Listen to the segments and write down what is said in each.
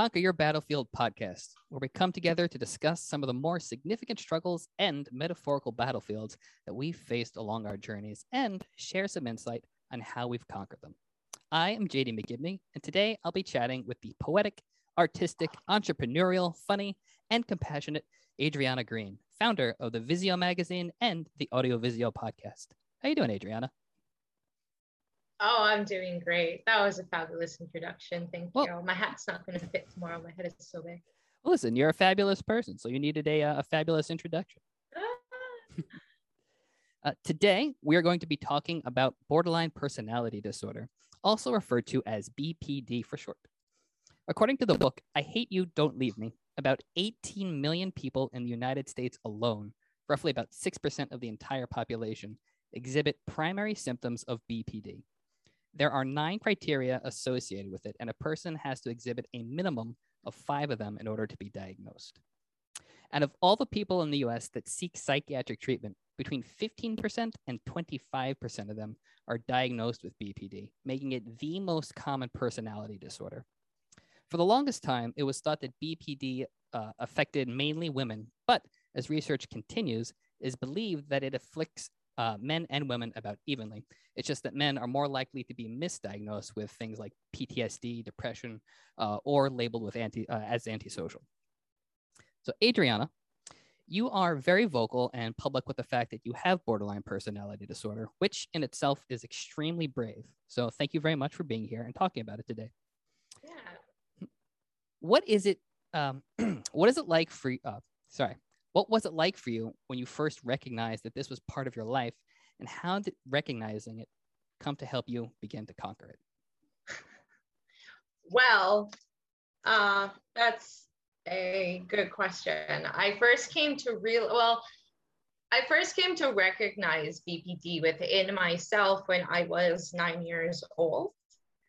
Conquer Your Battlefield podcast, where we come together to discuss some of the more significant struggles and metaphorical battlefields that we've faced along our journeys and share some insight on how we've conquered them. I am JD McGibney, and today I'll be chatting with the poetic, artistic, entrepreneurial, funny, and compassionate Adriana Green, founder of the Visio magazine and the Audio Visio podcast. How you doing, Adriana? Oh, I'm doing great. That was a fabulous introduction. Thank well, you. My hat's not going to fit tomorrow. My head is so big. Listen, you're a fabulous person, so you needed a, uh, a fabulous introduction. uh, today, we are going to be talking about borderline personality disorder, also referred to as BPD for short. According to the book, I Hate You, Don't Leave Me, about 18 million people in the United States alone, roughly about 6% of the entire population, exhibit primary symptoms of BPD. There are nine criteria associated with it, and a person has to exhibit a minimum of five of them in order to be diagnosed. And of all the people in the US that seek psychiatric treatment, between 15% and 25% of them are diagnosed with BPD, making it the most common personality disorder. For the longest time, it was thought that BPD uh, affected mainly women, but as research continues, is believed that it afflicts uh, men and women about evenly. It's just that men are more likely to be misdiagnosed with things like PTSD, depression, uh, or labeled with anti uh, as antisocial. So, Adriana, you are very vocal and public with the fact that you have borderline personality disorder, which in itself is extremely brave. So, thank you very much for being here and talking about it today. Yeah. What is it? Um, what is it like for? Uh, sorry, what was it like for you when you first recognized that this was part of your life, and how did recognizing it come to help you begin to conquer it? Well, uh, that's a good question. I first came to real well. I first came to recognize BPD within myself when I was nine years old.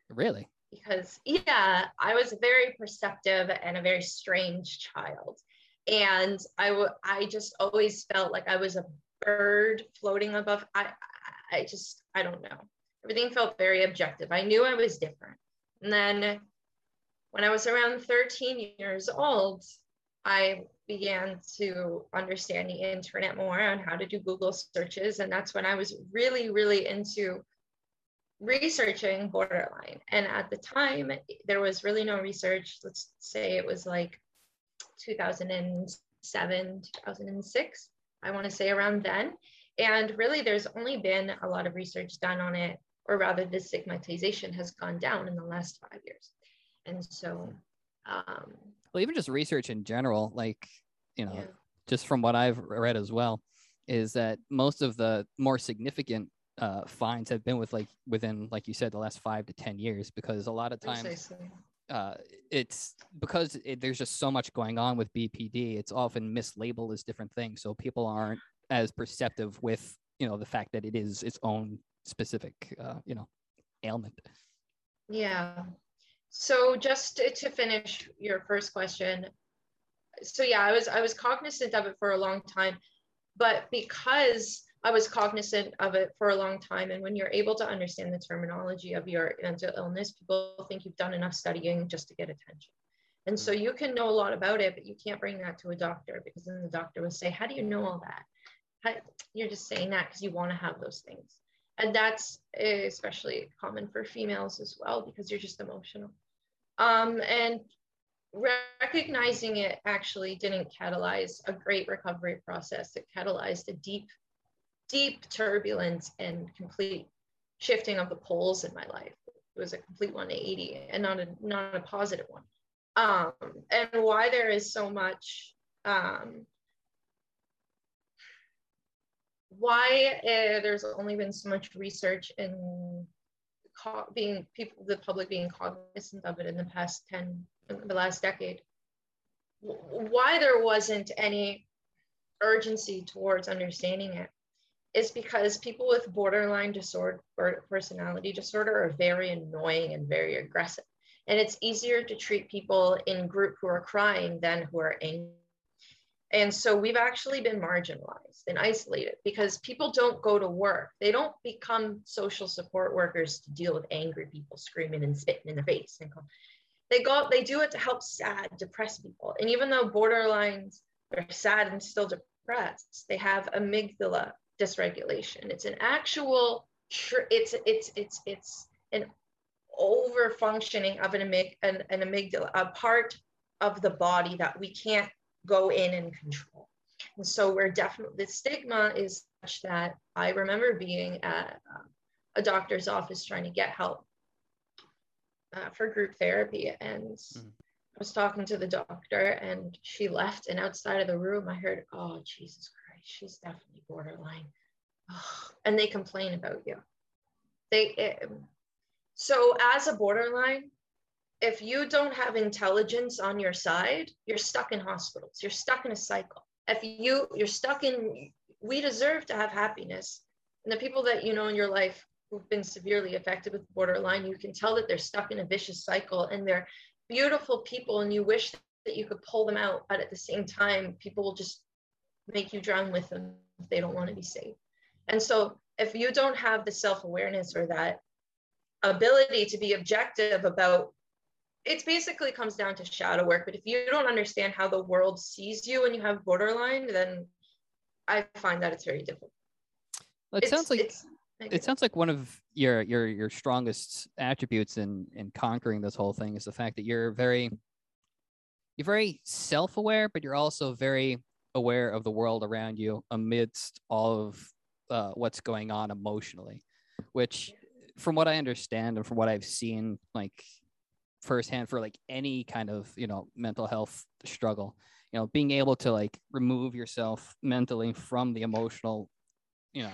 Really? Because, yeah, I was very perceptive and a very strange child and I, w- I just always felt like I was a bird floating above. I, I just, I don't know. Everything felt very objective. I knew I was different. And then when I was around 13 years old, I began to understand the internet more on how to do Google searches. And that's when I was really, really into researching borderline. And at the time, there was really no research. Let's say it was like 2007, 2006, I want to say around then. And really, there's only been a lot of research done on it, or rather, the stigmatization has gone down in the last five years. And so, um, well, even just research in general, like, you know, yeah. just from what I've read as well, is that most of the more significant uh, fines have been with like within, like you said, the last five to 10 years, because a lot of times Precisely uh, it's because it, there's just so much going on with BPD. It's often mislabeled as different things, so people aren't as perceptive with you know the fact that it is its own specific uh, you know ailment. Yeah. So just to finish your first question, so yeah, I was I was cognizant of it for a long time, but because I was cognizant of it for a long time. And when you're able to understand the terminology of your mental illness, people think you've done enough studying just to get attention. And so you can know a lot about it, but you can't bring that to a doctor because then the doctor will say, How do you know all that? How, you're just saying that because you want to have those things. And that's especially common for females as well because you're just emotional. Um, and recognizing it actually didn't catalyze a great recovery process. It catalyzed a deep deep turbulence and complete shifting of the poles in my life. It was a complete 180 and not a not a positive one. Um, and why there is so much um, why uh, there's only been so much research in co- being people the public being cognizant of it in the past 10 the last decade why there wasn't any urgency towards understanding it is because people with borderline disorder personality disorder are very annoying and very aggressive. And it's easier to treat people in group who are crying than who are angry. And so we've actually been marginalized and isolated because people don't go to work. They don't become social support workers to deal with angry people screaming and spitting in the face and they go they do it to help sad depressed people. And even though borderlines are sad and still depressed they have amygdala dysregulation. It's an actual it's it's it's it's an over functioning of an, amyg- an, an amygdala a part of the body that we can't go in and control. And so we're definitely the stigma is such that i remember being at um, a doctor's office trying to get help uh, for group therapy. And mm-hmm. I was talking to the doctor and she left and outside of the room I heard, oh Jesus Christ, she's definitely borderline. And they complain about you. They it, so as a borderline, if you don't have intelligence on your side, you're stuck in hospitals. You're stuck in a cycle. If you you're stuck in we deserve to have happiness. And the people that you know in your life who've been severely affected with borderline, you can tell that they're stuck in a vicious cycle and they're beautiful people and you wish that you could pull them out, but at the same time, people will just make you drown with them if they don't want to be saved. And so if you don't have the self-awareness or that ability to be objective about it basically comes down to shadow work. But if you don't understand how the world sees you when you have borderline, then I find that it's very difficult. Well, it it's, sounds like it sounds like one of your your your strongest attributes in in conquering this whole thing is the fact that you're very you're very self-aware but you're also very aware of the world around you amidst all of uh, what's going on emotionally which from what i understand and from what i've seen like firsthand for like any kind of you know mental health struggle you know being able to like remove yourself mentally from the emotional you know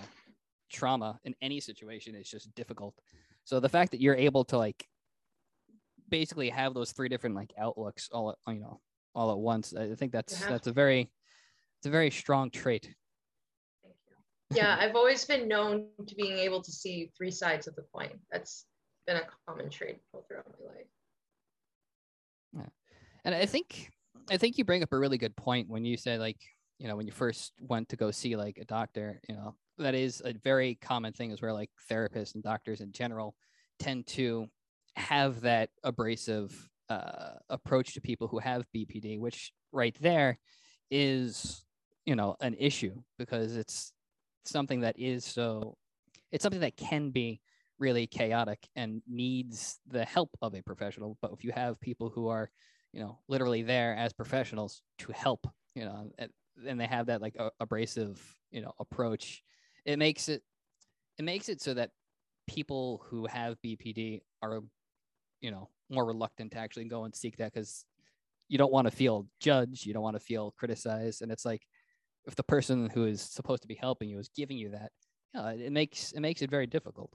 trauma in any situation is just difficult. So the fact that you're able to like basically have those three different like outlooks all at, you know all at once, I think that's that's a very it's a very strong trait. Thank you. Yeah, I've always been known to being able to see three sides of the coin. That's been a common trait all throughout my life. Yeah. And I think I think you bring up a really good point when you say like, you know, when you first went to go see like a doctor, you know, that is a very common thing is where like therapists and doctors in general tend to have that abrasive uh, approach to people who have BPD, which right there is, you know, an issue because it's something that is so, it's something that can be really chaotic and needs the help of a professional. But if you have people who are, you know, literally there as professionals to help, you know, and they have that like abrasive, you know, approach, it makes it it makes it so that people who have BPD are, you know, more reluctant to actually go and seek that because you don't want to feel judged, you don't want to feel criticized, and it's like if the person who is supposed to be helping you is giving you that, yeah, it makes it makes it very difficult.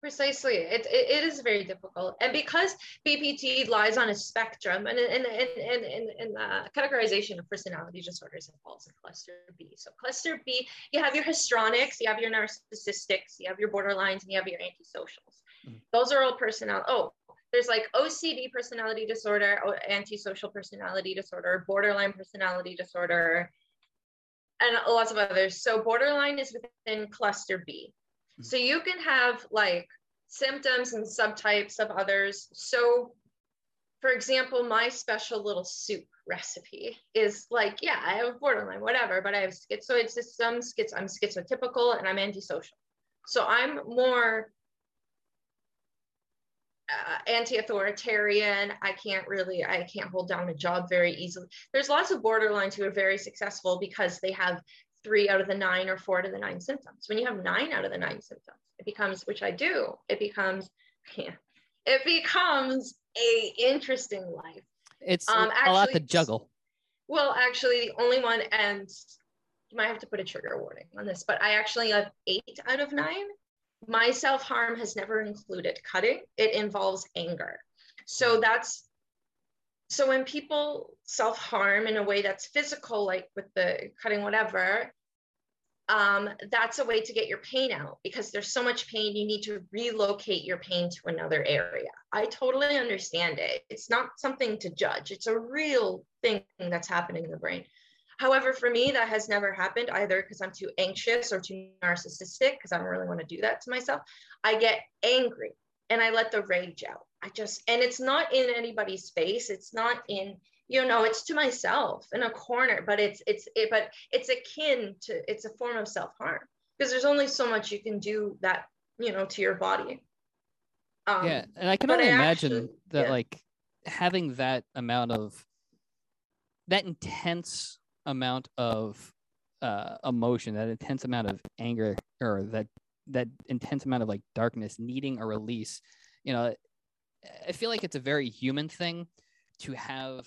Precisely. It, it, it is very difficult. And because BPD lies on a spectrum and in, in, in, in, in the categorization of personality disorders, it falls in cluster B. So cluster B, you have your histrionics, you have your narcissistics, you have your borderlines, and you have your antisocials. Mm-hmm. Those are all personality. Oh, there's like OCD personality disorder, antisocial personality disorder, borderline personality disorder, and lots of others. So borderline is within cluster B. Hmm. So you can have like symptoms and subtypes of others. So for example, my special little soup recipe is like, yeah, I have borderline, whatever, but I have schizoid system, schiz- I'm schizotypical and I'm antisocial. So I'm more uh, anti-authoritarian. I can't really, I can't hold down a job very easily. There's lots of borderlines who are very successful because they have three out of the nine or four out of the nine symptoms. When you have nine out of the nine symptoms, it becomes, which I do, it becomes, yeah, it becomes a interesting life. It's um, actually, a lot to juggle. Well, actually, the only one, and you might have to put a trigger warning on this, but I actually have eight out of nine. My self harm has never included cutting, it involves anger. So that's so when people self-harm in a way that's physical like with the cutting whatever um, that's a way to get your pain out because there's so much pain you need to relocate your pain to another area. I totally understand it. It's not something to judge. It's a real thing that's happening in the brain however for me that has never happened either because i'm too anxious or too narcissistic because i don't really want to do that to myself i get angry and i let the rage out I just, and it's not in anybody's face. It's not in, you know, it's to myself in a corner, but it's, it's, it, but it's akin to, it's a form of self harm because there's only so much you can do that, you know, to your body. Um, yeah. And I can only I imagine actually, that yeah. like having that amount of, that intense amount of uh, emotion, that intense amount of anger, or that that intense amount of like darkness needing a release. You know, I feel like it's a very human thing to have,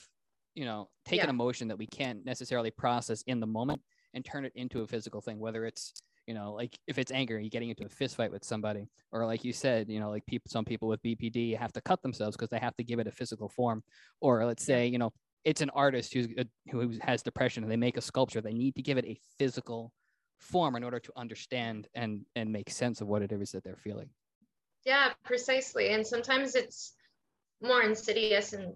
you know, take yeah. an emotion that we can't necessarily process in the moment and turn it into a physical thing, whether it's you know, like if it's anger, you're getting into a fist fight with somebody, or like you said, you know, like people, some people with BPD have to cut themselves because they have to give it a physical form, or let's say, you know, it's an artist who's uh, who has depression and they make a sculpture they need to give it a physical form in order to understand and and make sense of what it is that they're feeling. Yeah precisely. And sometimes it's more insidious and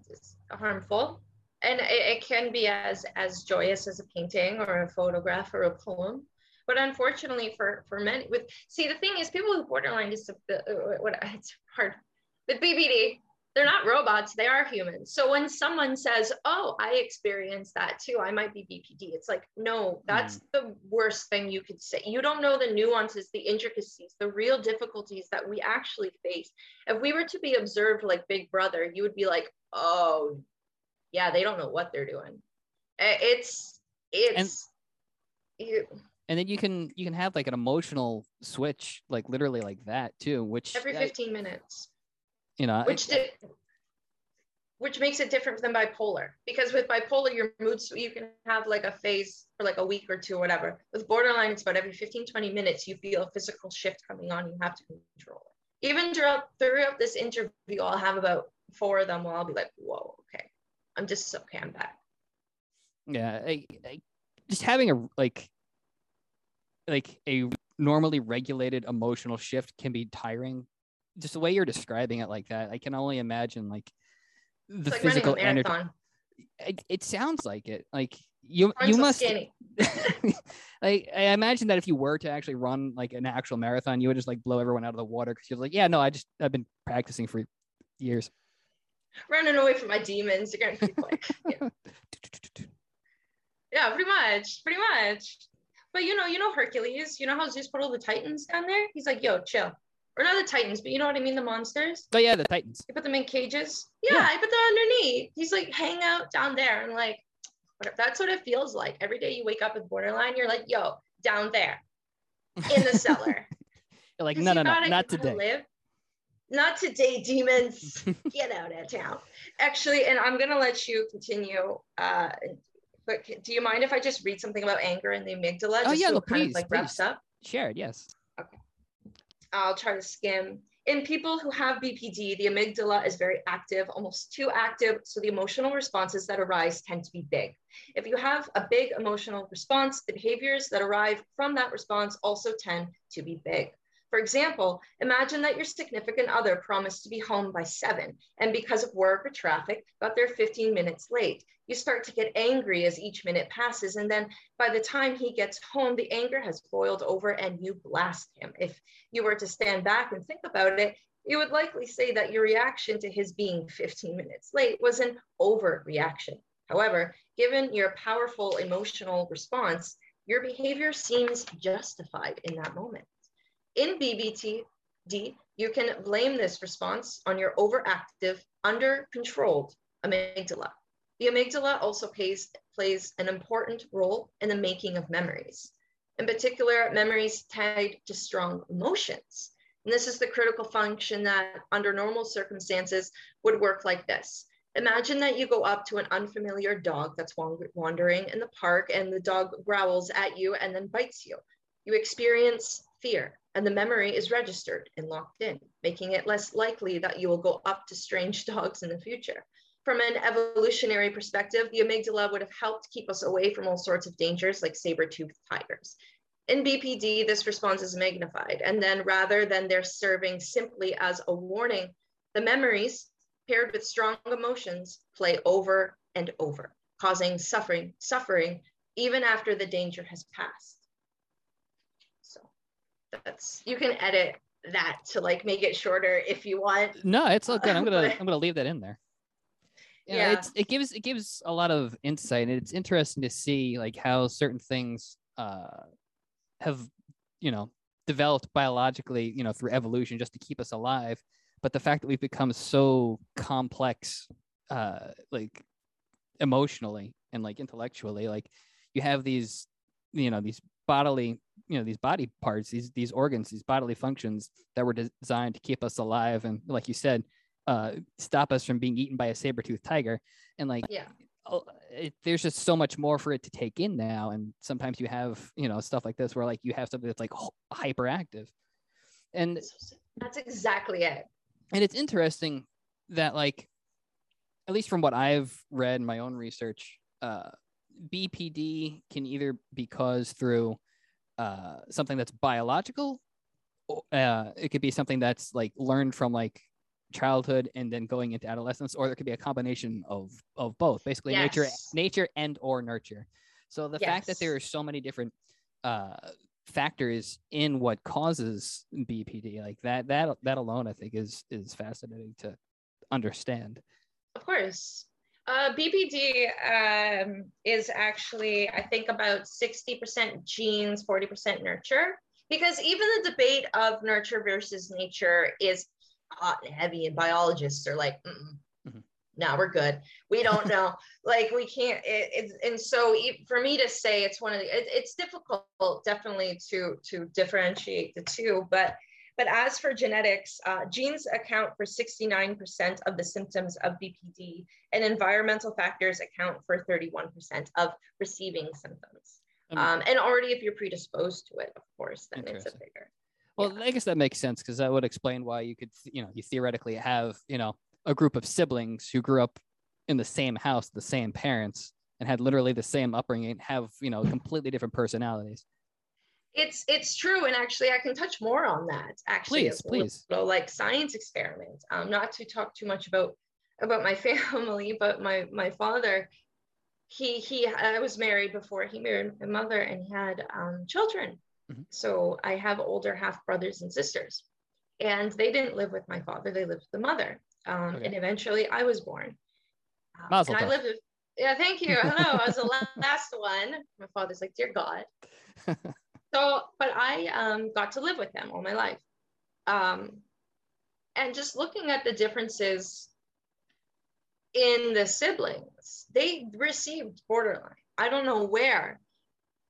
harmful. And it, it can be as as joyous as a painting or a photograph or a poem. But unfortunately for for many with see the thing is people with borderline is uh, what it's hard. With BPD they're not robots they are humans. So when someone says oh i experienced that too i might be bpd it's like no that's mm. the worst thing you could say. You don't know the nuances the intricacies the real difficulties that we actually face. If we were to be observed like big brother you would be like oh yeah they don't know what they're doing. It's it's and, you, and then you can you can have like an emotional switch like literally like that too which every 15 I, minutes you know which did which makes it different than bipolar because with bipolar your moods you can have like a phase for like a week or two or whatever. With borderline it's about every 15 20 minutes you feel a physical shift coming on you have to control it. Even throughout throughout this interview i'll have about four of them where i'll be like whoa okay. I'm just okay i'm back. Yeah I, I, just having a like like a normally regulated emotional shift can be tiring just the way you're describing it like that, I can only imagine like the like physical energy. It, it, sounds like it. Like you, you must. like I imagine that if you were to actually run like an actual marathon, you would just like blow everyone out of the water because you're like, yeah, no, I just I've been practicing for years. Running away from my demons, you're gonna be quick. Yeah. yeah, pretty much, pretty much. But you know, you know Hercules. You know how Zeus put all the Titans down there? He's like, yo, chill or not the Titans, but you know what I mean, the monsters. Oh yeah, the Titans. You put them in cages. Yeah, yeah. I put them underneath. He's like, hang out down there, and like, that's what it feels like. Every day you wake up with borderline, you're like, yo, down there, in the cellar. you're like, no, no, no, not today. Live. Not today, demons. Get out of town. Actually, and I'm gonna let you continue. Uh, but do you mind if I just read something about anger and the amygdala? Oh yeah, so no, please, kind of like please. wraps up. Shared, yes. Okay. I'll try to skim. In people who have BPD, the amygdala is very active, almost too active, so the emotional responses that arise tend to be big. If you have a big emotional response, the behaviors that arrive from that response also tend to be big. For example, imagine that your significant other promised to be home by seven, and because of work or traffic, got there 15 minutes late. You start to get angry as each minute passes, and then by the time he gets home, the anger has boiled over and you blast him. If you were to stand back and think about it, you would likely say that your reaction to his being 15 minutes late was an overreaction. However, given your powerful emotional response, your behavior seems justified in that moment. In BPD, you can blame this response on your overactive, under-controlled amygdala. The amygdala also plays, plays an important role in the making of memories. In particular, memories tied to strong emotions. And this is the critical function that under normal circumstances would work like this. Imagine that you go up to an unfamiliar dog that's wandering in the park and the dog growls at you and then bites you. You experience fear and the memory is registered and locked in, making it less likely that you will go up to strange dogs in the future. From an evolutionary perspective, the amygdala would have helped keep us away from all sorts of dangers like saber-toothed tigers. In BPD, this response is magnified, and then rather than their serving simply as a warning, the memories paired with strong emotions play over and over, causing suffering, suffering even after the danger has passed that's you can edit that to like make it shorter if you want. No, it's all good. I'm gonna I'm gonna leave that in there. You know, Yeah. it's it gives it gives a lot of insight, and it's interesting to see like how certain things uh have you know developed biologically, you know, through evolution just to keep us alive. But the fact that we've become so complex, uh, like emotionally and like intellectually, like you have these, you know, these bodily, you know, these body parts, these these organs, these bodily functions that were designed to keep us alive, and like you said, uh, stop us from being eaten by a saber-toothed tiger, and like Yeah. it, there's just so much more for it to take in now and sometimes you have you know stuff like this where like you have something that's like hyperactive and That's exactly it. and it's interesting that like at least from what i've read in my own research uh bpd can either be caused through uh something that's biological uh it could be something that's like learned from like childhood and then going into adolescence or there could be a combination of of both basically nature Yes. nature and or nurture so the fact that there are so many different uh factors in what causes bpd like that that that alone i think is is fascinating to understand Of course. Uh, BPD um, is actually, I think, about 60% genes, 40% nurture. Because even the debate of nurture versus nature is hot and heavy, and biologists are like, Mm-mm. Mhm. "No, we're good. We don't know. like, we can't." It, it's and so for me to say it's one of the, it, it's difficult, definitely to to differentiate the two, but but as for genetics, uh, genes account for 69% of the symptoms of BPD, and environmental factors account for 31% of receiving symptoms. Um, and already, if you're predisposed to it, of course, then it's a bigger. Well, I guess that makes sense because that would explain why you could, you know, you theoretically have, you know, a group of siblings who grew up in the same house, the same parents, and had literally the same upbringing, have, you know, completely different personalities. It's it's true, and actually, I can touch more on that. Actually, Please, please. little, like science experiment. Um, not to talk too much about about my family, but my my father, he he. I was married before he married my mother, and he had um, children. Mhm. So I have older half brothers and sisters, and they didn't live with my father; they lived with the mother. Um, Okay. And eventually, I was born. Um, and I lived with. Yeah, thank you. Hello, I was the last one. My father's like, dear God. So, but I um, got to live with them all my life. Um, and just looking at the differences in the siblings, they received borderline. I don't know where,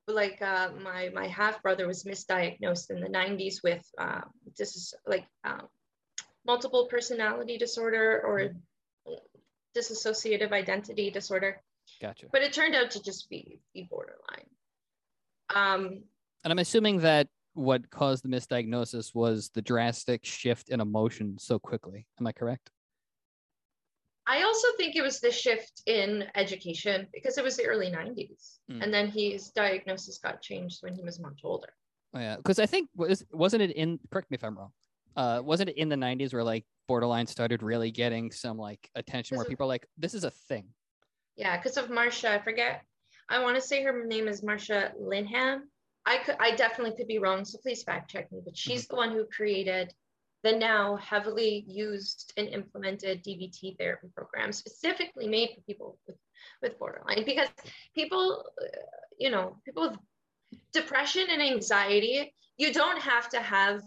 but like uh, my my half brother was misdiagnosed in the 90s with uh, this is like um, multiple personality disorder or dissociative identity disorder, Gotcha. but it turned out to just be, be borderline. Um, And I'm assuming that what caused the misdiagnosis was the drastic shift in emotion so quickly. Am I correct? I also think it was the shift in education because it was the early 90s. Mm. And then his diagnosis got changed when he was much older. Oh, yeah, because I think was wasn't it in? Correct me if I'm wrong. Uh, wasn't it in the '90s where like borderline started really getting some like attention, where of- people are like, "This is a thing." Yeah, because of Marsha, I forget. I want to say her name is Marsha Linehan. I could, I definitely could be wrong, so please fact check me. But she's mm-hmm. the one who created the now heavily used and implemented DBT therapy program, specifically made for people with, with borderline. Because people, you know, people with depression and anxiety, you don't have to have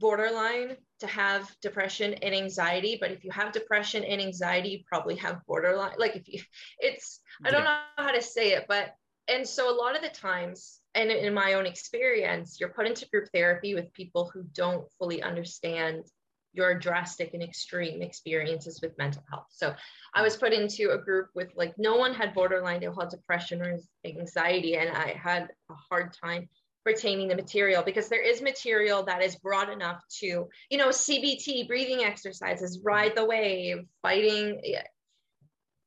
borderline to have depression and anxiety. But if you have depression and anxiety, you probably have borderline. Like if you, it's I don't know how to say it, but and so a lot of the times, and in my own experience, you're put into group therapy with people who don't fully understand your drastic and extreme experiences with mental health. So I was put into a group with like no one had borderline, they all had depression or anxiety, and I had a hard time retaining the material because there is material that is broad enough to, you know, CBT, breathing exercises, ride the wave, fighting eh,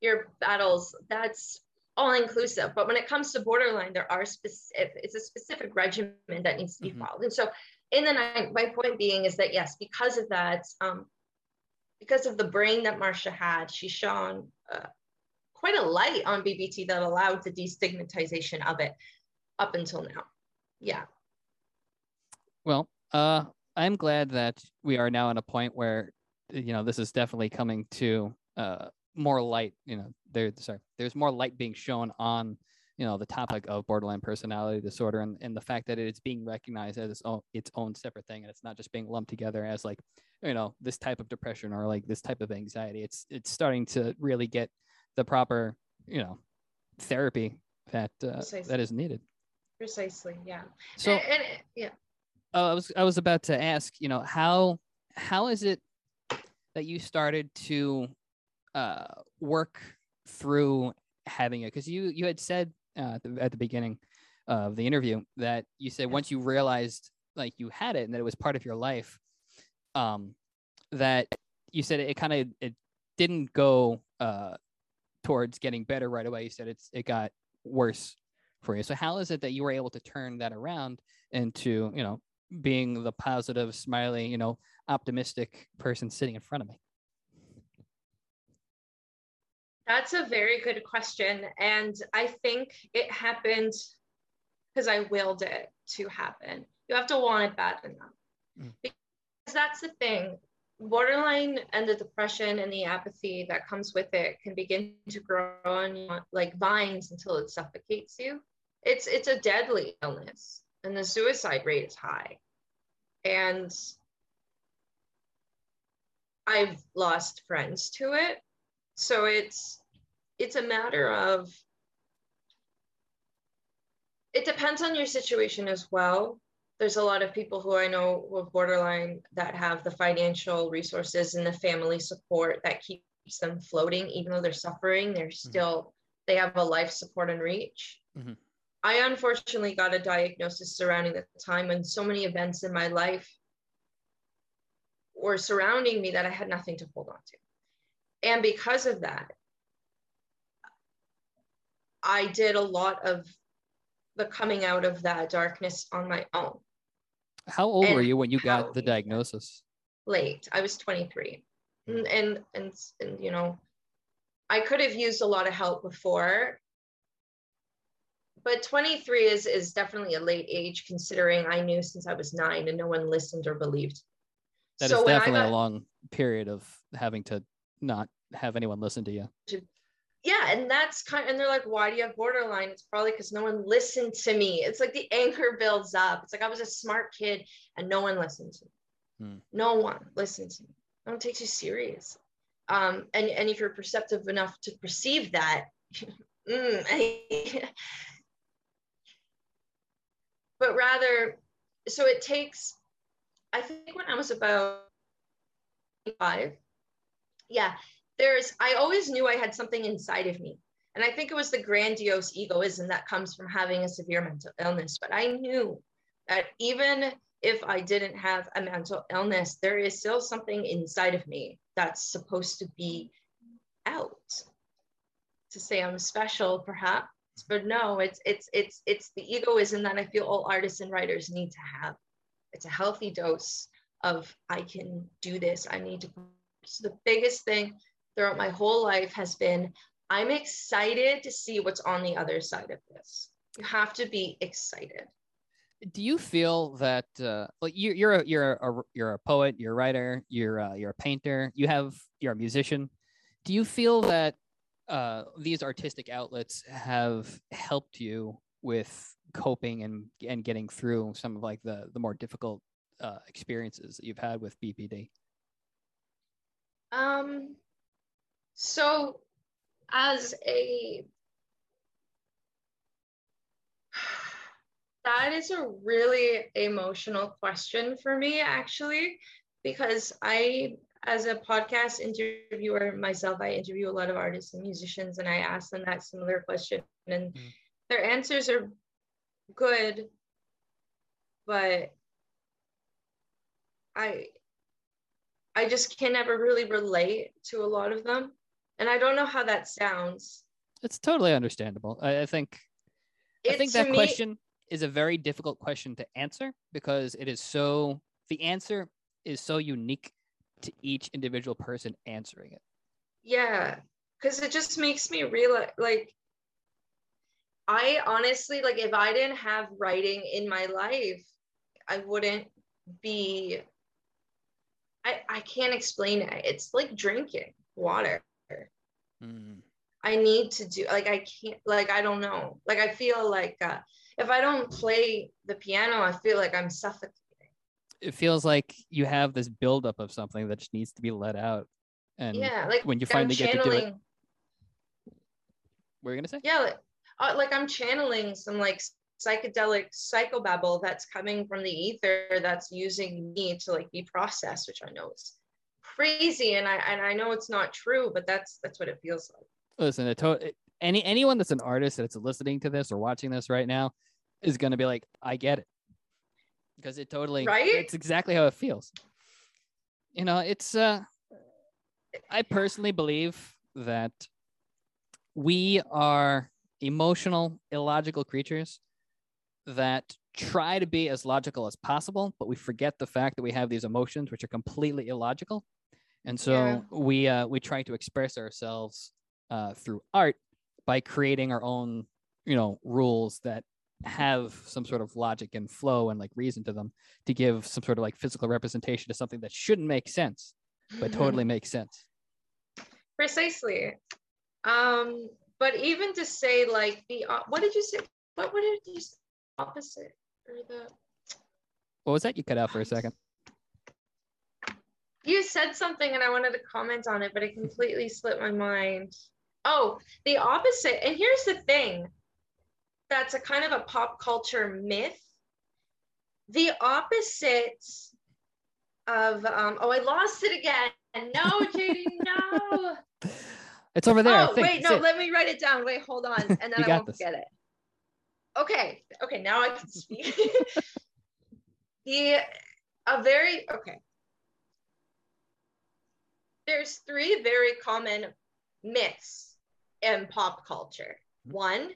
your battles that's all inclusive but when it comes to borderline there are specific it's a specific regimen that needs to be Mhm. followed. And so in the night my point being is that yes because of that um because of the brain that marsha had she shone uh, quite a light on dbt that allowed the destigmatization of it up until now. Yeah. Well, uh, I'm glad that we are now at a point where you know this is definitely coming to uh, more light. You know, there sorry, there's more light being shown on you know the topic of borderline personality disorder and, and the fact that it's being recognized as its own, its own separate thing and it's not just being lumped together as like you know this type of depression or like this type of anxiety. It's it's starting to really get the proper you know therapy that uh, that is needed. Precisely yeah. So and, and yeah. Uh, i was i was about to ask you know how how is it that you started to uh, work through having it. Because you you had said uh, at, the, at the beginning of the interview that you said once you realized like you had it and that it was part of your life um that you said it, it kind of it didn't go uh towards getting better right away. You said it's it got worse for you. So how is it that you were able to turn that around into you know being the positive smiley you know optimistic person sitting in front of me that's a very good question. And I think it happened because I willed it to happen. You have to want it bad enough. Mm. Because that's the thing. Borderline and the depression and the apathy that comes with it can begin to grow on you like vines until it suffocates you. It's it's a deadly illness and the suicide rate is high. And I've lost friends to it so it's it's a matter of it depends on your situation as well there's a lot of people who i know who with borderline that have the financial resources and the family support that keeps them floating even though they're suffering they're mm-hmm. still mm-hmm. they have a life support and reach mm-hmm. i unfortunately got a diagnosis surrounding the time when so many events in my life were surrounding me that i had nothing to hold on to and because of that, I did a lot of the coming out of that darkness on my own. How old and were you when you got the diagnosis? Late. I was 23. And, and, and and you know, I could have used a lot of help before. But 23 is is definitely a late age considering I knew since I was 9 and no one listened or believed. That so is definitely got, a long period of having to not have anyone listen to you. Yeah, and that's kind of, and they're like, why do you have borderline? It's probably because no one listened to me. It's like the anger builds up. It's like I was a smart kid and no one listened to me. Hmm. No one listened to me. No one takes you serious. Um, and, and if you're perceptive enough to perceive that, mm, but rather, so it takes, I think when I was about five, yeah, there's i always knew i had something inside of me. And i think it was the grandiose egoism that comes from having a severe mental illness but i knew that even if i didn't have a mental illness there is still something inside of me that's supposed to be out. To say i'm special perhaps but no it's it's it's it's the egoism that i feel all artists and writers need to have. It's a healthy dose of i can do this. I need to so the biggest thing throughout my whole life has been I'm excited to see what's on the other side of this. You have to be excited. Do you feel that uh, like you, you're a, you're a you're a poet, you're a writer, you're a, you're a painter, you have you're a musician. Do you feel that uh, these artistic outlets have helped you with coping and and getting through some of like the the more difficult uh, experiences that you've had with BPD? Um, so, as a that is a really emotional question for me, actually, because I, as a podcast interviewer myself, I interview a lot of artists and musicians, and I ask them that similar question, and mm. their answers are good, but I I just can never really relate to a lot of them and I don't know how that sounds. It's totally understandable. I, I think it, I think that me, question is a very difficult question to answer because it is so the answer is so unique to each individual person answering it. Yeah, because it just makes me realize like I honestly like if I didn't have writing in my life, I wouldn't be I, I can't explain it. It's like drinking water. Mm. I need to do like I can't like I don't know. Like I feel like uh, if I don't play the piano, I feel like I'm suffocating. It feels like you have this buildup of something that just needs to be let out. And yeah, like when you finally get to do it, what are you gonna say? yeah like, uh, like i'm channeling some like psychedelic psychobabble that's coming from the ether that's using me to like be processed which i know is crazy and i and i know it's not true but that's that's what it feels like Listen, it to- any anyone that's an artist that's listening to this or watching this right now is gonna be like, I get it, because it totally, Right? It's exactly how it feels. You know, it's. uh I personally believe that we are emotional, illogical creatures that try to be as logical as possible, but we forget the fact that we have these emotions which are completely illogical. And so Yeah. we uh, we try to express ourselves uh, through art by creating our own, you know, rules that have some sort of logic and flow and like reason to them to give some sort of like physical representation to something that shouldn't make sense but totally makes sense. precisely um but even to say like the uh, what did you say what what did you say opposite or the What was that? You cut out for a second. you said something and I wanted to comment on it, but it completely slipped my mind. Oh, the opposite. And here's the thing that's a kind of a pop culture myth. The opposite of, um, oh, I lost it again. No, JD, no. It's over there. Oh, wait, no, it. let me write it down. Wait, hold on. And then I won't this. forget it. Okay. Okay. Now I can speak. the, a very, okay. There's three very common myths in pop culture. Hmm. One,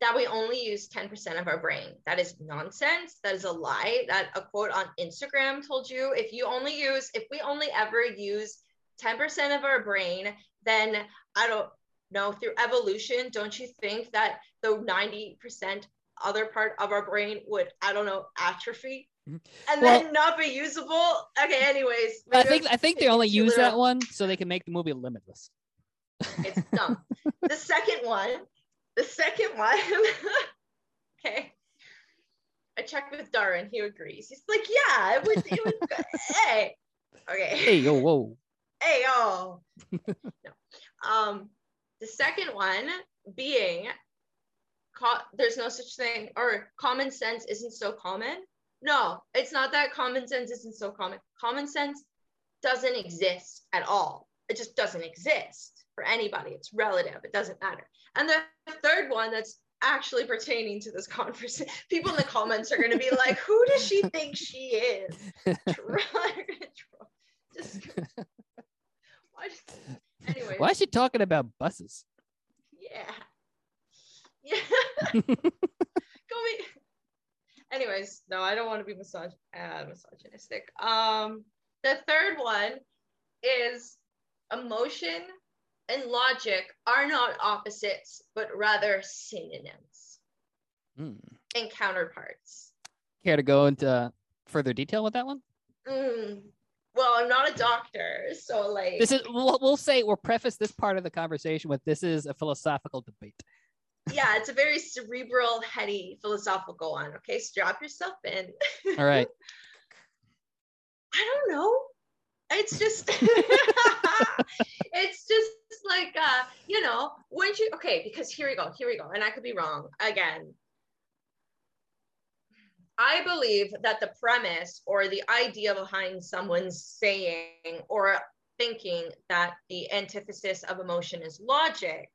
that we only use 10% of our brain. That is nonsense. That is a lie. That a quote on Instagram told you if you only use, if we only ever use 10% of our brain, then I don't know, through evolution, don't you think that the 90% other part of our brain would, I don't know, atrophy? Mhm. And Well- then not be usable. Okay, anyways. I think I'm think they only use that one so they can make the movie limitless. It's dumb. the second one, the second one, okay. I checked with Darren, He agrees. He's like, yeah, it would, it would, hey, okay, Hey, yo, whoa. hey, oh, no. Um, the second one being, co- there's no such thing, or common sense isn't so common. No, it's not that common sense isn't so common. Common sense doesn't exist at all. It just doesn't exist for anybody. It's relative. It doesn't matter. And the third one that's actually pertaining to this conversation, people in the comments are going to be like, who does she think she is? Just, anyway, Why is she talking about buses? yeah. Yeah. Go me. Anyways, no, I don't want to be misog- uh, misogynistic. Um, the third one is emotion and logic are not opposites, but rather synonyms Hmm. and counterparts. Care to go into further detail with that one? Mm. Well, I'm not a doctor, so like This is we'll, we'll say we'll preface this part of the conversation with this is a philosophical debate. yeah, it's a very cerebral, heady, philosophical one. Okay, strap yourself in. All right. I don't know. It's just it's just like uh, you know, once you okay, because here we go, here we go, and I could be wrong again. I believe that the premise or the idea behind someone saying or thinking that the antithesis of emotion is logic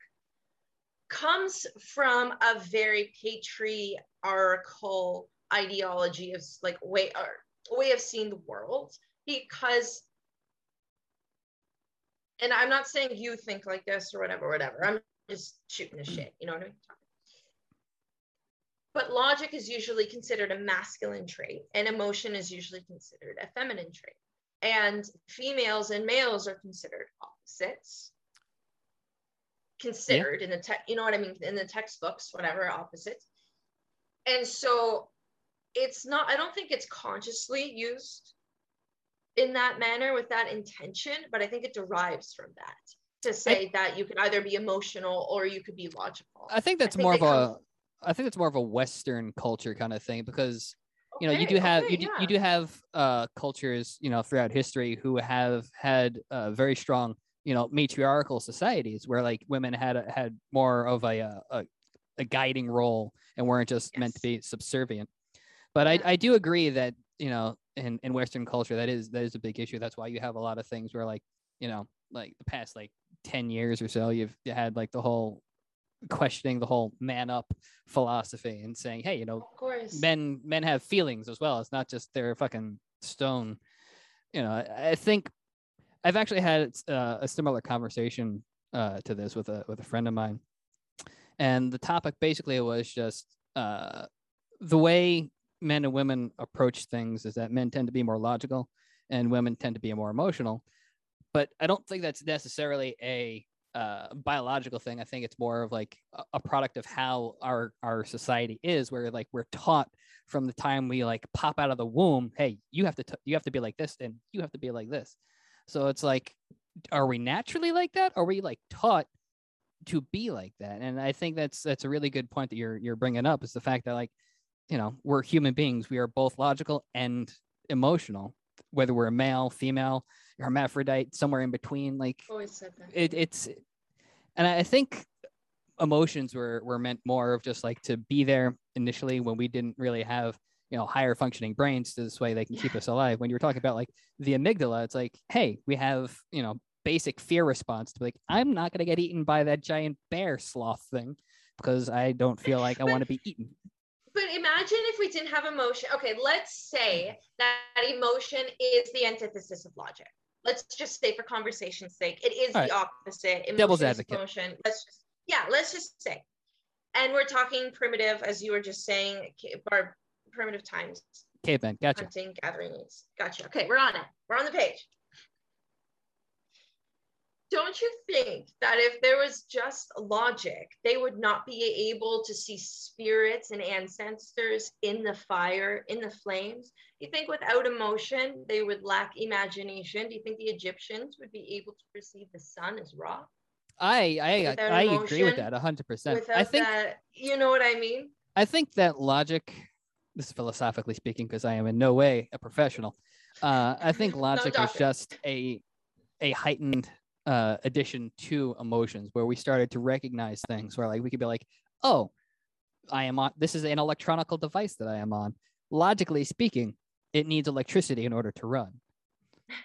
comes from a very patriarchal ideology of like way or way of seeing the world. Because and i'm not saying you think like this or whatever whatever. I'm just shooting the shit you know what i mean but logic is usually considered a masculine trait and emotion is usually considered a feminine trait. And females and males are considered opposites. Considered in the tech you know what i mean in the textbooks whatever opposites. And so it's not i don't think it's consciously used in that manner with that intention but i think it derives from that to say I, that you could either be emotional or you could be logical. I think that's I think more of a i think it's more of a western culture kind of thing because you know you do have okay, you, do, yeah. you do have uh cultures you know throughout history who have had uh, very strong you know matriarchal societies where like women had a, had more of a, uh, a a guiding role and weren't just yes. meant to be subservient but I, I do agree that you know in, in western culture that is that is a big issue that's why you have a lot of things where like you know like the past like 10 years or so you've had like the whole questioning the whole man up philosophy and saying hey you know men men have feelings as well. It's not just their fucking stone. You know i, I think i've actually had uh, a similar conversation uh, to this with a with a friend of mine. And the topic basically was just uh, the way men and women approach things is that men tend to be more logical and women tend to be more emotional. But I don't think that's necessarily a uh, biological thing. I think it's more of like a, product of how our our society is, where like we're taught from the time we like pop out of the womb, hey, you have to t- you have to be like this, and you have to be like this. So it's like, are we naturally like that? Are we like taught to be like that? And I think that's that's a really good point that you're you're bringing up is the fact that like you know, we're human beings. We are both logical and emotional, whether we're a male, female, hermaphrodite, somewhere in between. Like always said that. It, it's, and I think emotions were were meant more of just like to be there initially when we didn't really have you know higher functioning brains to this way they can yeah. keep us alive when you were talking about like the amygdala it's like hey we have you know basic fear response to be like i'm not going to get eaten by that giant bear sloth thing because i don't feel like i want to be eaten but imagine if we didn't have emotion. Okay, let's say that emotion is the antithesis of logic. Let's just say, for conversation's sake, it is the opposite. Emotion Devil's advocate. Emotion. Let's just, yeah, let's just say. And we're talking primitive, as you were just saying, bar, primitive times. Caveman, gotcha. Hunting, gathering needs. Gotcha. Okay, we're on it. We're on the page don't you think that if there was just logic, they would not be able to see spirits and ancestors in the fire, in the flames? Do you think without emotion, they would lack imagination? Do you think the Egyptians would be able to perceive the sun as Ra? I I I agree with that hundred percent. I think that, you know what I mean. I think that logic. This is philosophically speaking, because I am in no way a professional. Uh, I think logic no, is just a a heightened uh, addition to emotions where we started to recognize things where like we could be like, oh, I am on this is an electronical device that I am on. Logically speaking, it needs electricity in order to run.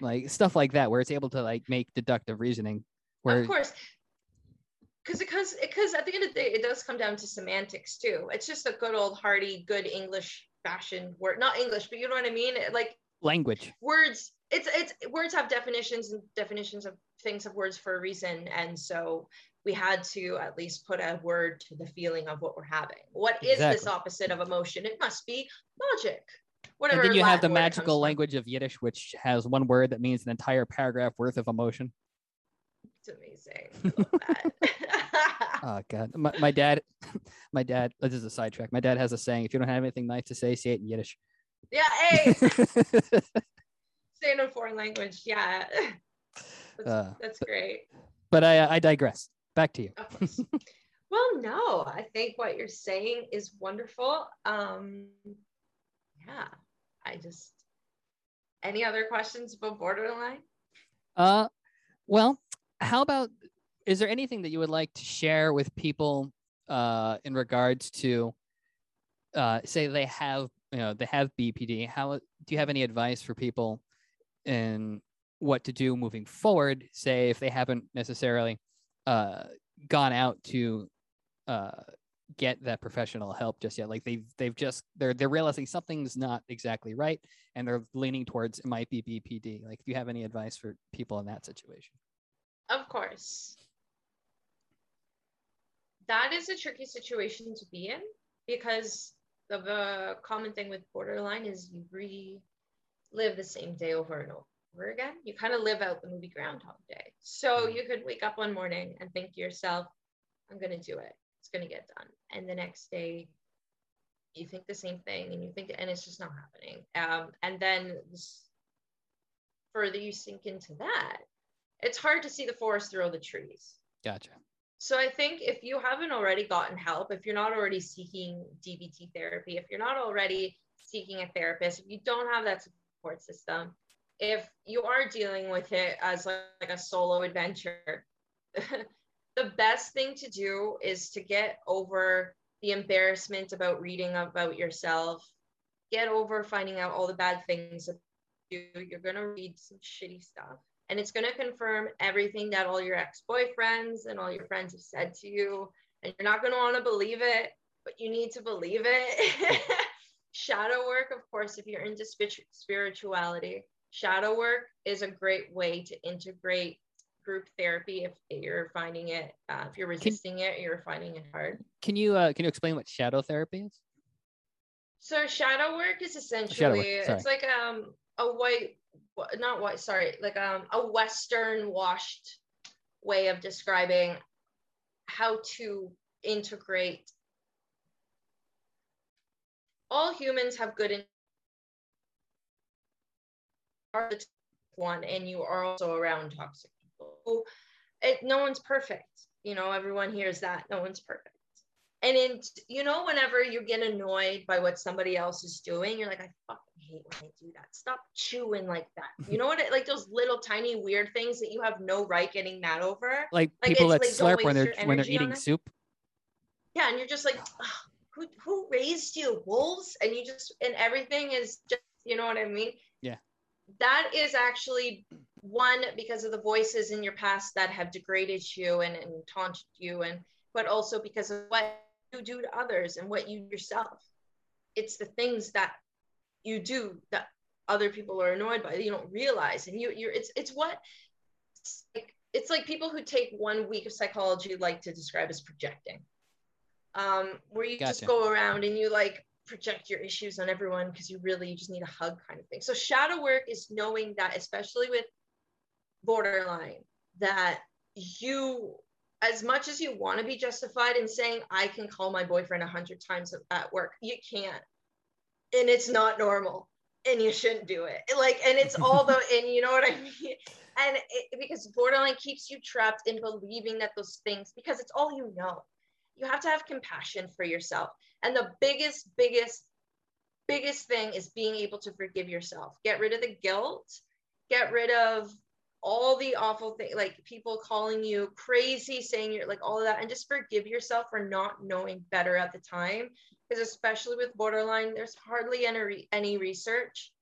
Like stuff like that, where it's able to like make deductive reasoning. Where of course, because because because at the end of the day, it does come down to semantics too. It's just a good old hearty, good English fashioned word, not English, but you know what I mean. Like language words. It's it's words have definitions and definitions of things have words for a reason. And so we had to at least put a word to the feeling of what we're having. What is exactly. this opposite of emotion? It must be logic. Whatever. And then you have the magical language of Yiddish, which has one word that means an entire paragraph worth of emotion. It's amazing. oh god, my, my dad, my dad. This is a sidetrack. My dad has a saying: "If you don't have anything nice to say, say it in Yiddish." Yeah, hey. say in a foreign language. Yeah. That's, uh, that's great. But I, I digress. Back to you. well, no, I think what you're saying is wonderful. Um, yeah, I just. Any other questions about borderline? Uh, well, how about? Is there anything that you would like to share with people uh, in regards to, uh, say they have you know they have BPD? How do you have any advice for people in what to do moving forward say if they haven't necessarily uh, gone out to uh, get that professional help just yet. Like they've they've just they're they're realizing something's not exactly right and they're leaning towards it might be bpd like do you have any advice for people in that situation. Of course. That is a tricky situation to be in because the common thing with borderline is you relive the same day over and over over again. You kind of live out the movie Groundhog Day. So mm. you could wake up one morning and think to yourself, I'm going to do it. It's going to get done. And the next day, you think the same thing and you think and it's just not happening um, and then this, further you sink into that it's hard to see the forest through all the trees Gotcha. so i think if you haven't already gotten help if you're not already seeking dbt therapy if you're not already seeking a therapist if you don't have that support system if you are dealing with it as like, like a solo adventure the best thing to do is to get over the embarrassment about reading about yourself. Get over finding out all the bad things that you you're going to read some shitty stuff. And it's going to confirm everything that all your ex-boyfriends and all your friends have said to you. And you're not going to want to believe it but you need to believe it. Shadow work of course if you're into spirituality shadow work is a great way to integrate group therapy if you're finding it uh, if you're resisting can, it you're finding it hard. Can you uh, can you explain what shadow therapy is? So shadow work is essentially work. it's like um a white not white sorry like um a western washed way of describing how to integrate. All humans have good are the one and you are also around toxic it, no one's perfect. You know, everyone hears that. No one's perfect. And in, you know, whenever you get annoyed by what somebody else is doing, you're like, I fucking hate when they do that. Stop chewing like that. You know what? It, like those little tiny weird things that you have no right getting mad over. Like, like people that like, slurp when they're when they're eating soup. Yeah, and you're just like, who who raised you, wolves? And you just and everything is just, you know what I mean? That is actually one because of the voices in your past that have degraded you and, and taunted you and but also because of what you do to others and what you yourself. It's the things that you do that other people are annoyed by you don't realize. And you you're it's it's what it's like it's like people who take one week of psychology like to describe as projecting. Um where you gotcha. just go around and you like project your issues on everyone because you really you just need a hug kind of thing. So shadow work is knowing that especially with borderline that you as much as you want to be justified in saying i can call my boyfriend a hundred times at work you can't. And it's not normal and you shouldn't do it. Like and it's all the and you know what i mean? And it, because borderline keeps you trapped in believing that those things because it's all you know. You have to have compassion for yourself and the biggest biggest biggest thing is being able to forgive yourself. Get rid of the guilt. Get rid of all the awful things like people calling you crazy saying you're like all of that and just forgive yourself for not knowing better at the time. Because especially with borderline there's hardly any any research.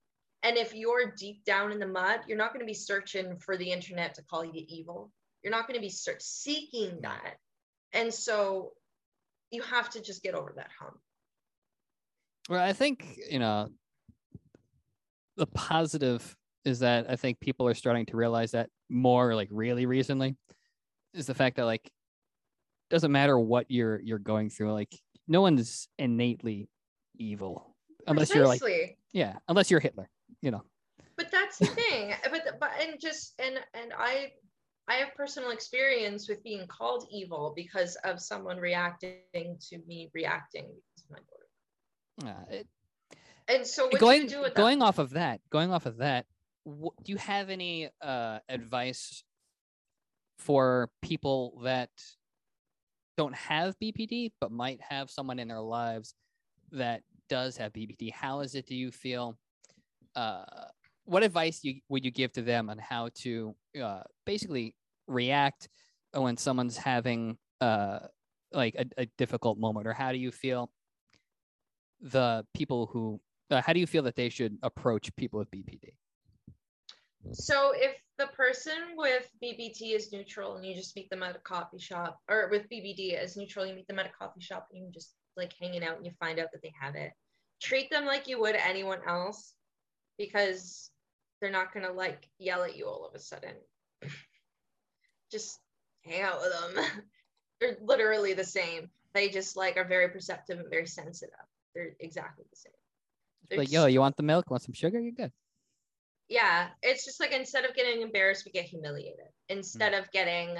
And if you're deep down in the mud you're not going to be searching for the internet to call you evil. You're not going to be search- seeking that. And so you have to just get over that hump well i think you know the positive is that I think people are starting to realize that more like really recently is the fact that like doesn't matter what you're you're going through like no one's innately evil unless Precisely. you're like yeah unless you're Hitler you know but that's the thing but but and just and and I I have personal experience with being called evil because of someone reacting to me reacting because of my daughter. Uh, it, and so going, do going off of that, going off of that, do you have any uh, advice for people that don't have BPD but might have someone in their lives that does have BPD? How is it? Do you feel? Uh, what advice you, would you give to them on how to uh, basically react when someone's having uh, like a, a, difficult moment, or how do you feel the people who? Uh, how do you feel that they should approach people with BPD? So if the person with BBT is neutral and you just meet them at a coffee shop, or with BPD is neutral, you meet them at a coffee shop and you just like hanging out and you find out that they have it. Treat them like you would anyone else because they're not gonna like yell at you all of a sudden. just hang out with them. they're literally the same. They just like are very perceptive and very sensitive. They're exactly the same. They're like, yo, you want the milk? Want some sugar? You're good yeah it's just like instead of getting embarrassed we get humiliated instead mm. of getting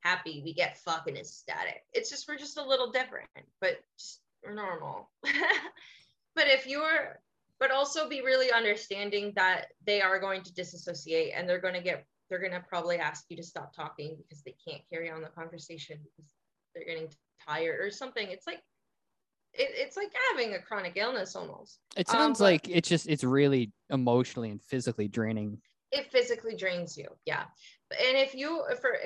happy we get fucking ecstatic it's just we're just a little different but just we're normal. but if you're, but also be really understanding that they are going to disassociate and they're going to get, they're going to probably ask you to stop talking because they can't carry on the conversation because they're getting tired or something. It's like, it, it's like having a chronic illness almost. It sounds um, like it's just, it's really emotionally and physically draining. It physically drains you. Yeah and if you for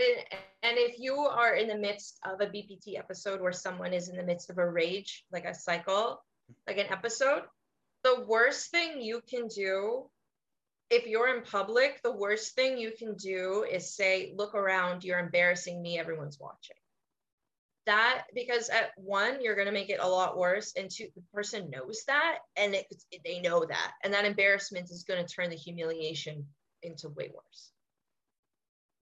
and if you are in the midst of a bpd episode where someone is in the midst of a rage like a cycle like an episode the worst thing you can do if you're in public the worst thing you can do is say look around you're embarrassing me everyone's watching. That because at one you're going to make it a lot worse and two the person knows that and it, they know that and that embarrassment is going to turn the humiliation into way worse.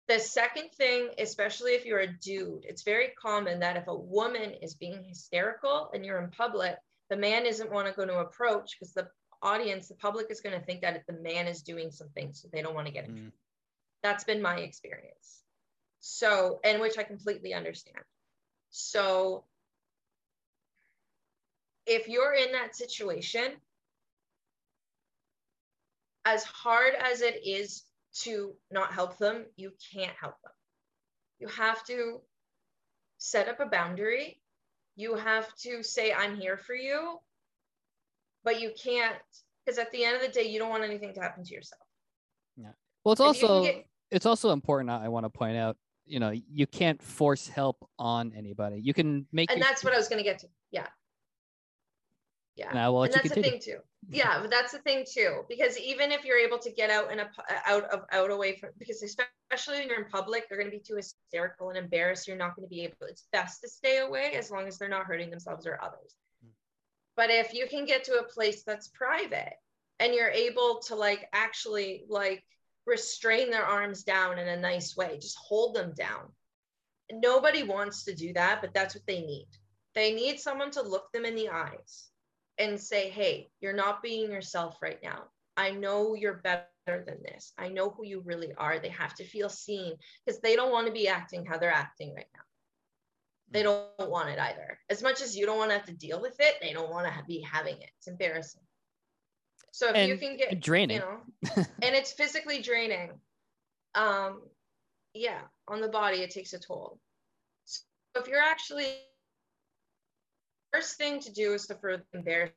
The second thing, especially if you're a dude, it's very common that if a woman is being hysterical and you're in public, the man isn't want to go to approach because the audience, the public is going to think that the man is doing something, so they don't want to get in. Mm. That's been my experience. So, and which I completely understand. So, if you're in that situation, as hard as it is to not help them, you can't help them. You have to set up a boundary. You have to say, I'm here for you, but you can't, because at the end of the day, you don't want anything to happen to yourself. Yeah. Well, it's also, get, it's also important. I want to point out, you know, you can't force help on anybody. You can make, and your, that's what I was going to get to. Yeah. Yeah. And, and that's the thing too yeah but that's the thing too because even if you're able to get out and out of out away from because especially when you're in public they're going to be too hysterical and embarrassed. You're not going to be able it's best to stay away as long as they're not hurting themselves or others. Mm. but if you can get to a place that's private and you're able to like actually like restrain their arms down in a nice way just hold them down. Nobody wants to do that but that's what they need. They need someone to look them in the eyes and say, hey, you're not being yourself right now. I know you're better than this. I know who you really are. They have to feel seen because they don't want to be acting how they're acting right now. They don't want it either. As much as you don't want to have to deal with it, they don't want to be having it. It's embarrassing. So if and you can get draining, you know, and it's physically draining. Um, yeah, on the body, it takes a toll. So if you're actually first thing to do is to further embarrass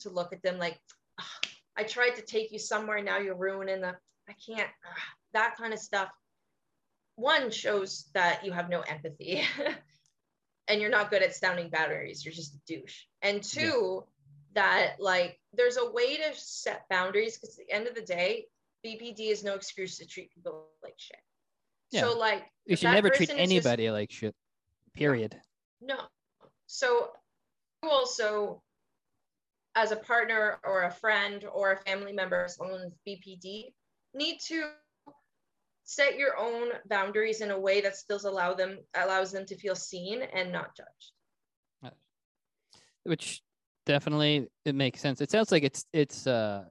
to look at them like oh, i tried to take you somewhere now you're ruining the i can't that kind of stuff. One shows that you have no empathy and you're not good at sounding boundaries you're just a douche. And two yeah. that like there's a way to set boundaries because at the end of the day bpd is no excuse to treat people like shit. Yeah. so like you should never treat anybody just, like shit period. No so you also, as a partner or a friend or a family member, someone with BPD, need to set your own boundaries in a way that still allow them allows them to feel seen and not judged. Which definitely it makes sense. It sounds like it's it's uh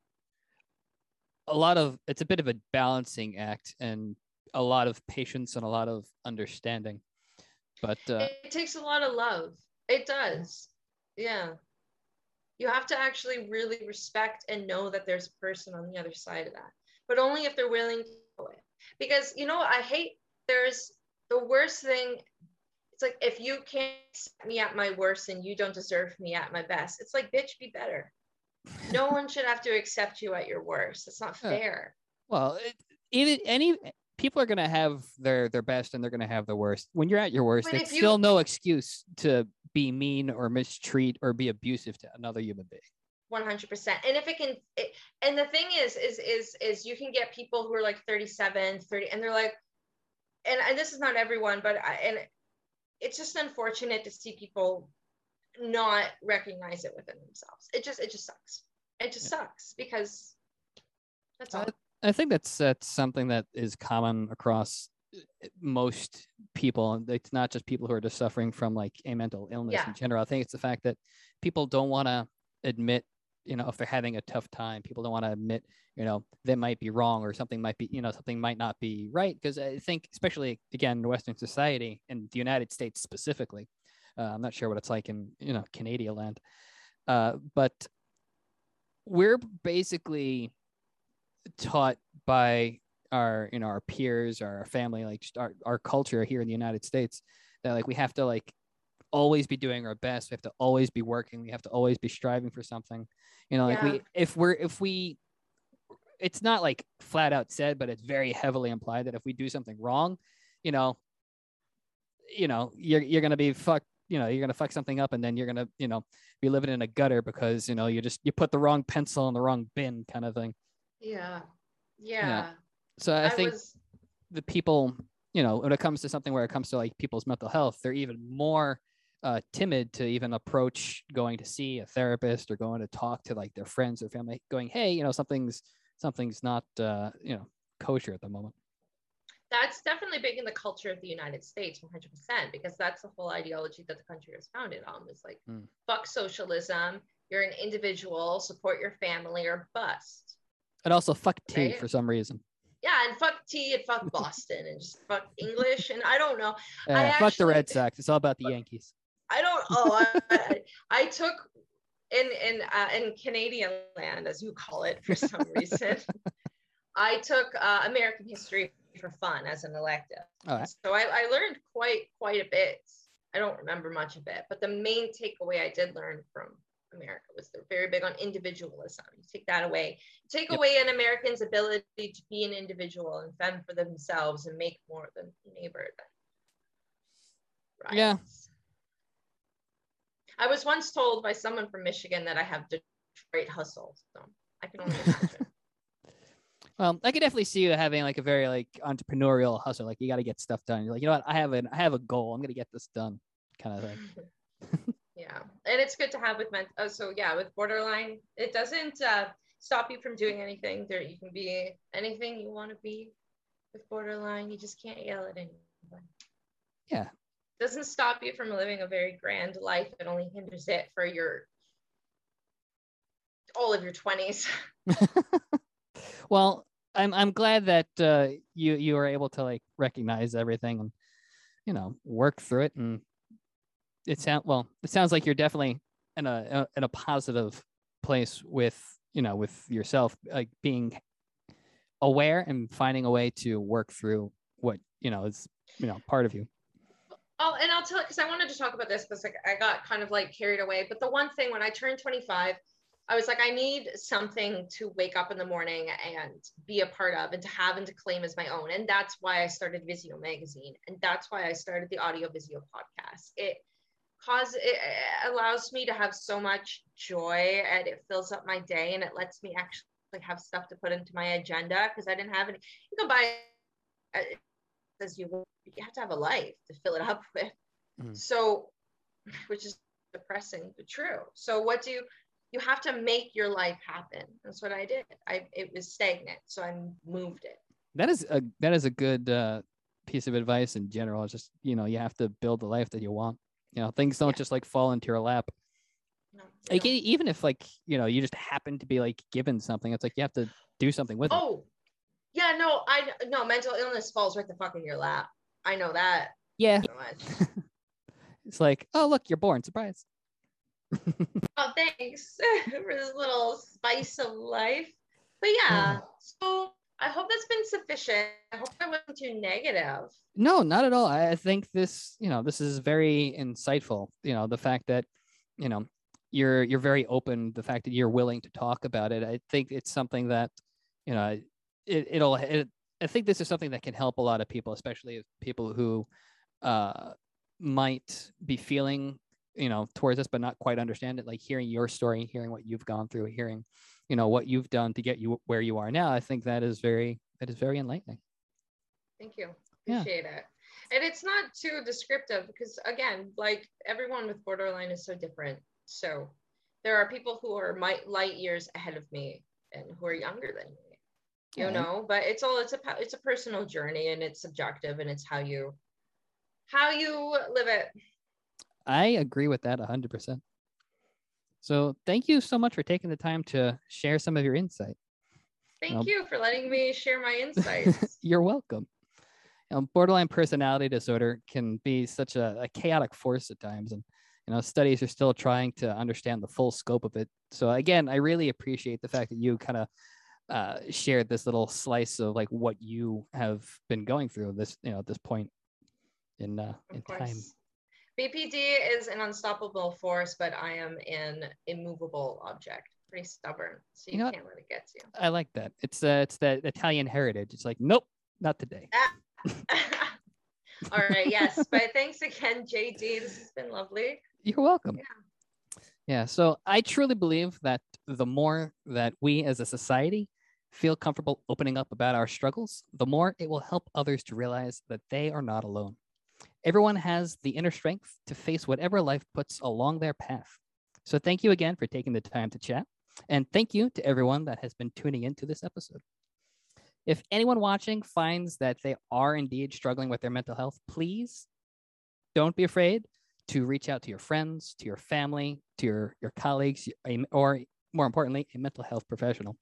a lot of it's a bit of a balancing act and a lot of patience and a lot of understanding. But uh, it takes a lot of love. It does. Yeah. You have to actually really respect and know that there's a person on the other side of that, but only if they're willing to do it. Because, you know, I hate there's the worst thing. It's like if you can't set me at my worst and you don't deserve me at my best, it's like, bitch, be better. No one should have to accept you at your worst. It's not fair. Well, it, even any people are going to have their their best and they're going to have the worst. When you're at your worst, but it's you, still no excuse to be mean or mistreat or be abusive to another human being. 100% and if it can it, and the thing is is is is you can get people who are like 37 30 and they're like and, and this is not everyone but I, and it's just unfortunate to see people not recognize it within themselves it just it just sucks it just yeah. sucks because that's all I, I think that's that's something that is common across most people it's not just people who are just suffering from like a mental illness yeah. in general i think it's the fact that people don't want to admit you know if they're having a tough time people don't want to admit you know they might be wrong or something might be you know something might not be right because i think especially again in western society and the united states specifically Uh, I'm not sure what it's like in you know Canadian land, uh, but we're basically taught by our you know our peers or our family like just our, our culture here in the united states that like we have to like always be doing our best we have to always be working we have to always be striving for something you know like Yeah. we if we're if we it's not like flat out said but it's very heavily implied that if we do something wrong you know you know you're you're gonna be fucked you know you're gonna fuck something up and then you're gonna you know be living in a gutter because you know you just you put the wrong pencil in the wrong bin kind of thing Yeah. Yeah. So i, I, think was the people you know when it comes to something where it comes to like people's mental health they're even more uh, timid to even approach going to see a therapist or going to talk to like their friends or family going hey you know something's something's not uh, you know kosher at the moment that's definitely big in the culture of the United States, 100%, because that's the whole ideology that the country was founded on was like, Mm. fuck socialism, you're an individual, support your family or bust. and also fuck tea Right. for some reason Yeah, and fuck tea and fuck Boston and just fuck English. And I don't know. uh, I fuck the red sox it's all about the yankees I don't. Oh, I, I, I took in in uh, in Canadian land, as you call it, for some reason. I took uh, American history for fun as an elective. right So I, I learned quite quite a bit. I don't remember much of it, but the main takeaway I did learn from America was they're very big on individualism. You take that away, take Yep. away an American's ability to be an individual and fend for themselves and make more than the neighbor. Then Yeah. I was once told by someone from Michigan that I have Detroit hustle, so I can only imagine. Well, I could definitely see you having like a very like entrepreneurial hustle. Like you got to get stuff done. You're like, you know what? I have an I have a goal. I'm gonna get this done, kind of thing. yeah. And it's good to have with men oh, so yeah with borderline it doesn't uh, stop you from doing anything. There you can be anything you want to be with borderline. You just can't yell at anyone. Yeah. doesn't stop you from living a very grand life. It only hinders it for your all of your 20s well, I'm I'm glad that uh, you you were able to like recognize everything and you know work through it. And it sound well. It sounds like you're definitely in a in a positive place with you know with yourself, like being aware and finding a way to work through what you know is you know part of you. Oh, and I'll tell because I wanted to talk about this because like I got kind of like carried away. But the one thing when I turned 25, I was like, I need something to wake up in the morning and be a part of and to have and to claim as my own. And that's why I started Visio magazine. And that's why I started the Audio Visio podcast. It cause it allows me to have so much joy and it fills up my day and it lets me actually have stuff to put into my agenda because I didn't have any. You can buy uh, as you you have to have a life to fill it up with. Mhm. So, which is depressing but true. So, what do you you have to make your life happen? That's what I did. I it was stagnant, so I moved it. That is a that is a good uh, piece of advice in general. It's just you know you have to build the life that you want. You know things don't Yeah. just like fall into your lap. No, Like e- even if like you know you just happen to be like given something, it's like you have to do something with it. Oh, yeah, no, I no mental illness falls right the fuck in your lap. I know that. Yeah, so it's like oh look you're born, surprise. Oh, thanks for this little spice of life. But yeah, hmm. so I hope that's been sufficient. I hope I wasn't too negative. No, not at all. I think this, you know, this is very insightful. You know, the fact that, you know, you're you're very open. The fact that you're willing to talk about it. I think it's something that, you know, it, it'll. It, I think this is something that can help a lot of people, especially people who, uh, might be feeling, you know, towards this but not quite understand it. Like hearing your story, hearing what you've gone through, hearing, you know, what you've done to get you where you are now. I think that is very that is very enlightening. Thank you. Yeah. Appreciate it. And it's not too descriptive because, again, like everyone with borderline is so different. So there are people who are my, light years ahead of me and who are younger than me. You Yeah. know, but it's all it's a it's a personal journey and it's subjective and it's how you how you live it. I agree with that 100%. So, thank you so much for taking the time to share some of your insight. Thank Well- you for letting me share my insights. You're welcome. you know, borderline personality disorder can be such a, a chaotic force at times, and you know, studies are still trying to understand the full scope of it. So again, I really appreciate the fact that you kind of uh, shared this little slice of like what you have been going through this, you know, at this point in uh, in time. BPD is an unstoppable force, but I am an immovable object. Pretty stubborn, so you, you know can't let it get to you. I like that. It's uh, it's that Italian heritage. It's like, nope, not today. Ah. All right. Yes. but thanks again, JD. This has been lovely. You're welcome. Yeah. yeah. So I truly believe that the more that we as a society feel comfortable opening up about our struggles, the more it will help others to realize that they are not alone. Everyone has the inner strength to face whatever life puts along their path. So thank you again for taking the time to chat. And thank you to everyone that has been tuning into this episode. If anyone watching finds that they are indeed struggling with their mental health, please don't be afraid to reach out to your friends, to your family, to your, your colleagues, or more importantly, a mental health professional.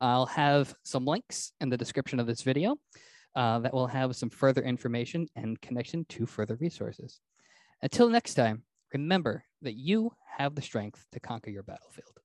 I'll have some links in the description of this video uh, that will have some further information and connection to further resources. Until next time, remember that you have the strength to conquer your battlefield.